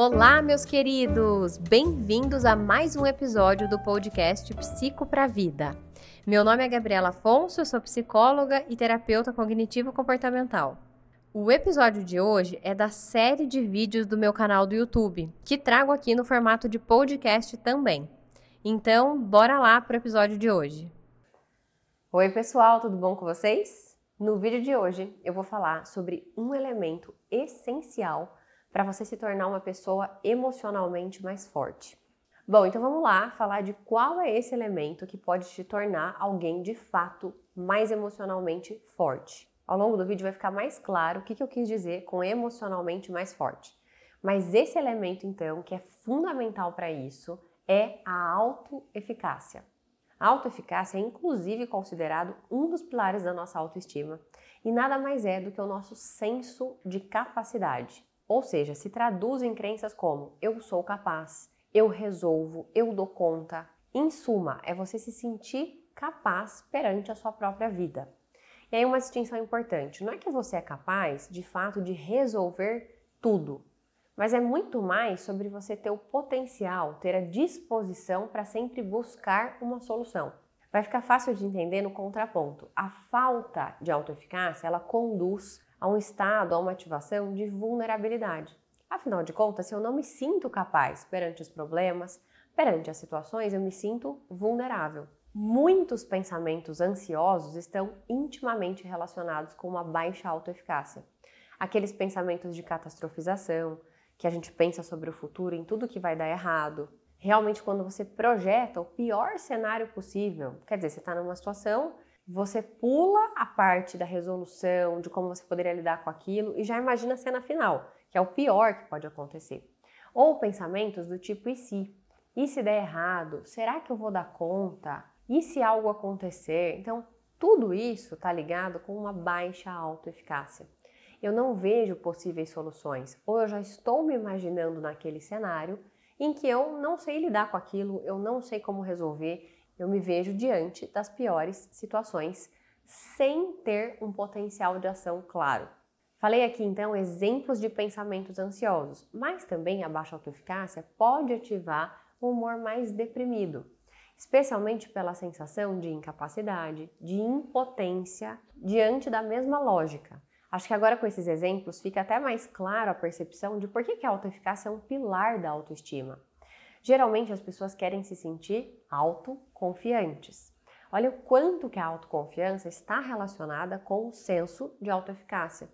Olá, meus queridos! Bem-vindos a mais um episódio do podcast Psico para Vida. Meu nome é Gabriela Afonso, eu sou psicóloga e terapeuta cognitivo-comportamental. O episódio de hoje é da série de vídeos do meu canal do YouTube, que trago aqui no formato de podcast também. Então, bora lá para o episódio de hoje. Oi, pessoal, tudo bom com vocês? No vídeo de hoje eu vou falar sobre um elemento essencial para você se tornar uma pessoa emocionalmente mais forte. Bom, então vamos lá falar de qual é esse elemento que pode te tornar alguém de fato mais emocionalmente forte. Ao longo do vídeo vai ficar mais claro o que, eu quis dizer com emocionalmente mais forte. Mas esse elemento, então, que é fundamental para isso, é a autoeficácia. A autoeficácia é inclusive considerado um dos pilares da nossa autoestima e nada mais é do que o nosso senso de capacidade. Ou seja, se traduz em crenças como eu sou capaz, eu resolvo, eu dou conta. Em suma, é você se sentir capaz perante a sua própria vida. E aí uma distinção importante, não é que você é capaz, de fato, de resolver tudo, mas é muito mais sobre você ter o potencial, ter a disposição para sempre buscar uma solução. Vai ficar fácil de entender no contraponto. A falta de autoeficácia, ela conduz a um estado, a uma ativação de vulnerabilidade. Afinal de contas, se eu não me sinto capaz perante os problemas, perante as situações, eu me sinto vulnerável. Muitos pensamentos ansiosos estão intimamente relacionados com uma baixa autoeficácia. Aqueles pensamentos de catastrofização, que a gente pensa sobre o futuro, em tudo que vai dar errado. Realmente, quando você projeta o pior cenário possível, quer dizer, você está numa situação, você pula a parte da resolução, de como você poderia lidar com aquilo e já imagina a cena final, que é o pior que pode acontecer. Ou pensamentos do tipo e se? E se der errado? Será que eu vou dar conta? E se algo acontecer? Então, tudo isso está ligado com uma baixa autoeficácia eu não vejo possíveis soluções, ou eu já estou me imaginando naquele cenário em que eu não sei lidar com aquilo, eu não sei como resolver, eu me vejo diante das piores situações sem ter um potencial de ação claro. Falei aqui então exemplos de pensamentos ansiosos, mas também a baixa autoeficácia pode ativar o humor mais deprimido, especialmente pela sensação de incapacidade, de impotência diante da mesma lógica. Acho que agora com esses exemplos fica até mais claro a percepção de por que a autoeficácia é um pilar da autoestima. Geralmente as pessoas querem se sentir autoconfiantes. Olha o quanto que a autoconfiança está relacionada com o senso de autoeficácia,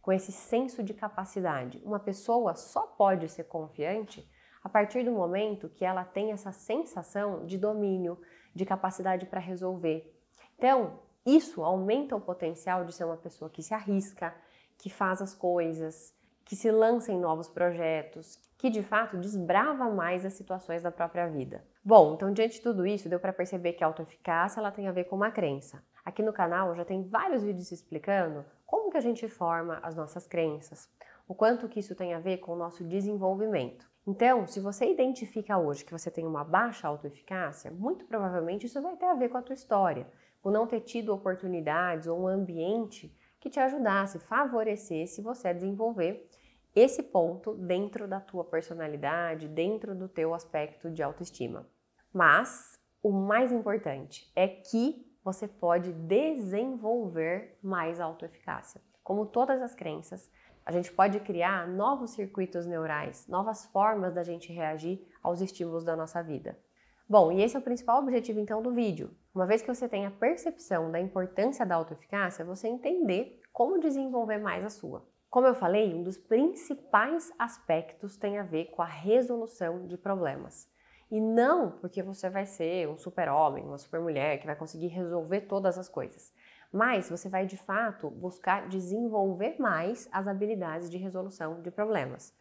com esse senso de capacidade. Uma pessoa só pode ser confiante a partir do momento que ela tem essa sensação de domínio, de capacidade para resolver. Então, isso aumenta o potencial de ser uma pessoa que se arrisca, que faz as coisas, que se lança em novos projetos, que de fato desbrava mais as situações da própria vida. Bom, então diante de tudo isso, deu para perceber que a autoeficácia ela tem a ver com uma crença. Aqui no canal já tem vários vídeos explicando como que a gente forma as nossas crenças, o quanto que isso tem a ver com o nosso desenvolvimento. Então, se você identifica hoje que você tem uma baixa autoeficácia, muito provavelmente isso vai ter a ver com a tua história, por não ter tido oportunidades ou um ambiente que te ajudasse, favorecesse você a desenvolver esse ponto dentro da tua personalidade, dentro do teu aspecto de autoestima. Mas o mais importante é que você pode desenvolver mais autoeficácia. Como todas as crenças, a gente pode criar novos circuitos neurais, novas formas da gente reagir aos estímulos da nossa vida. Bom, e esse é o principal objetivo então do vídeo. Uma vez que você tem a percepção da importância da autoeficácia, você entender como desenvolver mais a sua. Como eu falei, um dos principais aspectos tem a ver com a resolução de problemas. E não porque você vai ser um super-homem, uma super-mulher que vai conseguir resolver todas as coisas. Mas você vai de fato buscar desenvolver mais as habilidades de resolução de problemas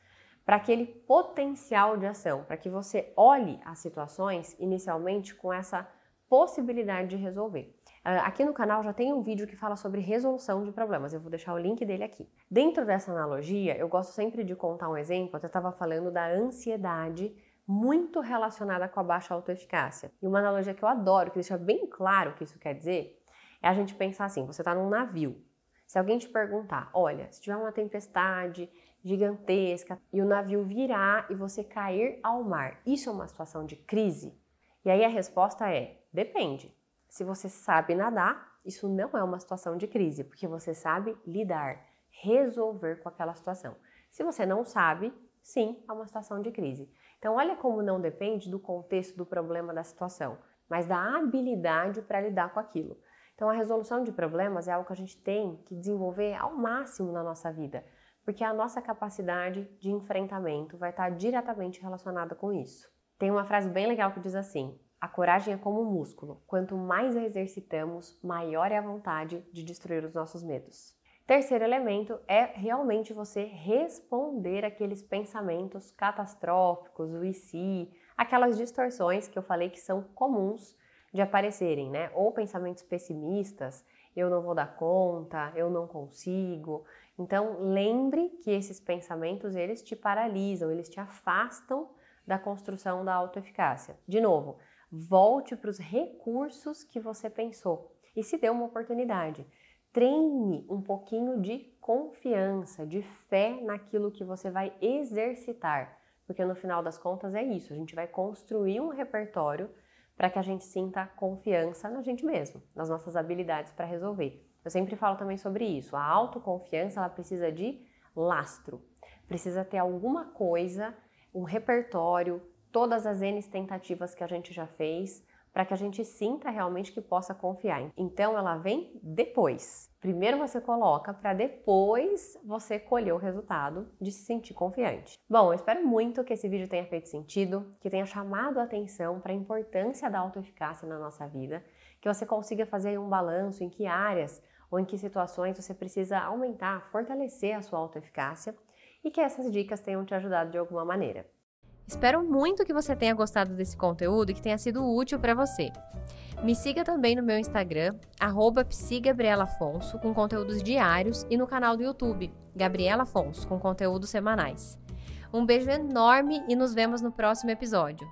para aquele potencial de ação, para que você olhe as situações inicialmente com essa possibilidade de resolver. Ah, aqui no canal já tem um vídeo que fala sobre resolução de problemas, eu vou deixar o link dele aqui. Dentro dessa analogia, eu gosto sempre de contar um exemplo, eu estava falando da ansiedade muito relacionada com a baixa autoeficácia. E uma analogia que eu adoro, que deixa bem claro o que isso quer dizer, é a gente pensar assim: você está num navio. Se alguém te perguntar, olha, se tiver uma tempestade, gigantesca e o navio virar e você cair ao mar. Isso é uma situação de crise? E aí a resposta é: depende. Se você sabe nadar, isso não é uma situação de crise, porque você sabe lidar, resolver com aquela situação. Se você não sabe, sim, é uma situação de crise. Então, olha como não depende do contexto do problema da situação, mas da habilidade para lidar com aquilo. Então, a resolução de problemas é algo que a gente tem que desenvolver ao máximo na nossa vida, porque a nossa capacidade de enfrentamento vai estar diretamente relacionada com isso. Tem uma frase bem legal que diz assim: a coragem é como um músculo. Quanto mais a exercitamos, maior é a vontade de destruir os nossos medos. Terceiro elemento é realmente você responder aqueles pensamentos catastróficos, o e se, aquelas distorções que eu falei que são comuns de aparecerem, né? Ou pensamentos pessimistas, eu não vou dar conta, eu não consigo. Então, lembre que esses pensamentos, eles te paralisam, eles te afastam da construção da autoeficácia. De novo, Volte para os recursos que você pensou e se dê uma oportunidade. Treine um pouquinho de confiança, de fé naquilo que você vai exercitar, porque no final das contas é isso, a gente vai construir um repertório para que a gente sinta confiança na gente mesmo, nas nossas habilidades para resolver. Eu sempre falo também sobre isso. A autoconfiança ela precisa de lastro, precisa ter alguma coisa, um repertório, todas as N tentativas que a gente já fez, para que a gente sinta realmente que possa confiar. Então ela vem depois. Primeiro você coloca para depois você colher o resultado de se sentir confiante. Bom, eu espero muito que esse vídeo tenha feito sentido, que tenha chamado a atenção para a importância da autoeficácia na nossa vida, que você consiga fazer um balanço em que áreas ou em que situações você precisa aumentar, fortalecer a sua autoeficácia e que essas dicas tenham te ajudado de alguma maneira. Espero muito que você tenha gostado desse conteúdo e que tenha sido útil para você. Me siga também no meu Instagram, psigabrielafonso, com conteúdos diários, e no canal do YouTube, Gabriela Afonso, com conteúdos semanais. Um beijo enorme e nos vemos no próximo episódio.